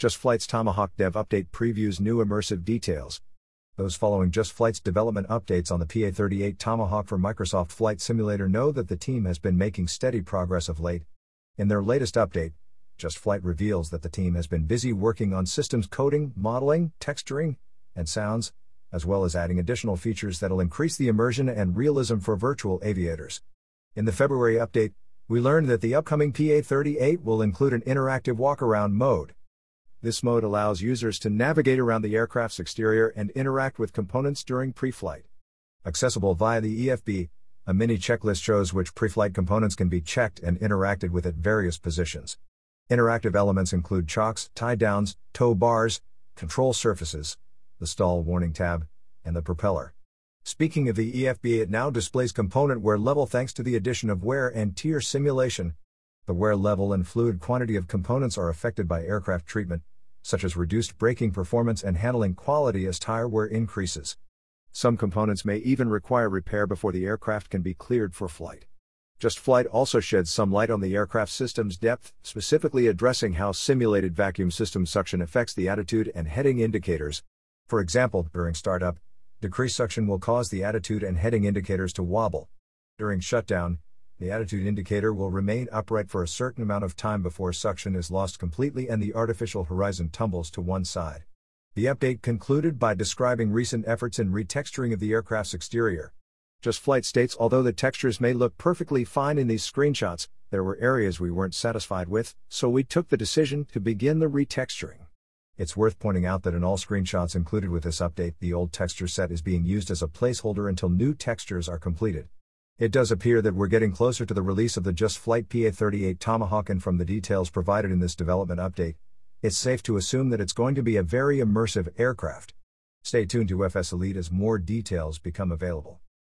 Just Flight's Tomahawk Dev Update previews new immersive details. Those following Just Flight's development updates on the PA 38 Tomahawk for Microsoft Flight Simulator know that the team has been making steady progress of late. In their latest update, Just Flight reveals that the team has been busy working on systems coding, modeling, texturing, and sounds, as well as adding additional features that'll increase the immersion and realism for virtual aviators. In the February update, we learned that the upcoming PA 38 will include an interactive walk-around mode. This mode allows users to navigate around the aircraft's exterior and interact with components during pre-flight. Accessible via the EFB, a mini checklist shows which pre-flight components can be checked and interacted with at various positions. Interactive elements include chocks, tie downs, tow bars, control surfaces, the stall warning tab, and the propeller. Speaking of the EFB, it now displays component wear level thanks to the addition of wear and tear simulation. The wear level and fluid quantity of components are affected by aircraft treatment, such as reduced braking performance and handling quality as tire wear increases. Some components may even require repair before the aircraft can be cleared for flight. Just Flight also sheds some light on the aircraft system's depth, specifically addressing how simulated vacuum system suction affects the attitude and heading indicators, for example, during startup, decreased suction will cause the attitude and heading indicators to wobble. During shutdown, the attitude indicator will remain upright for a certain amount of time before suction is lost completely and the artificial horizon tumbles to one side. The update concluded by describing recent efforts in retexturing of the aircraft's exterior. Just Flight states although the textures may look perfectly fine in these screenshots, there were areas we weren't satisfied with, so we took the decision to begin the retexturing. It's worth pointing out that in all screenshots included with this update, the old texture set is being used as a placeholder until new textures are completed. It does appear that we're getting closer to the release of the Just Flight PA 38 Tomahawk, and from the details provided in this development update, it's safe to assume that it's going to be a very immersive aircraft. Stay tuned to FS Elite as more details become available.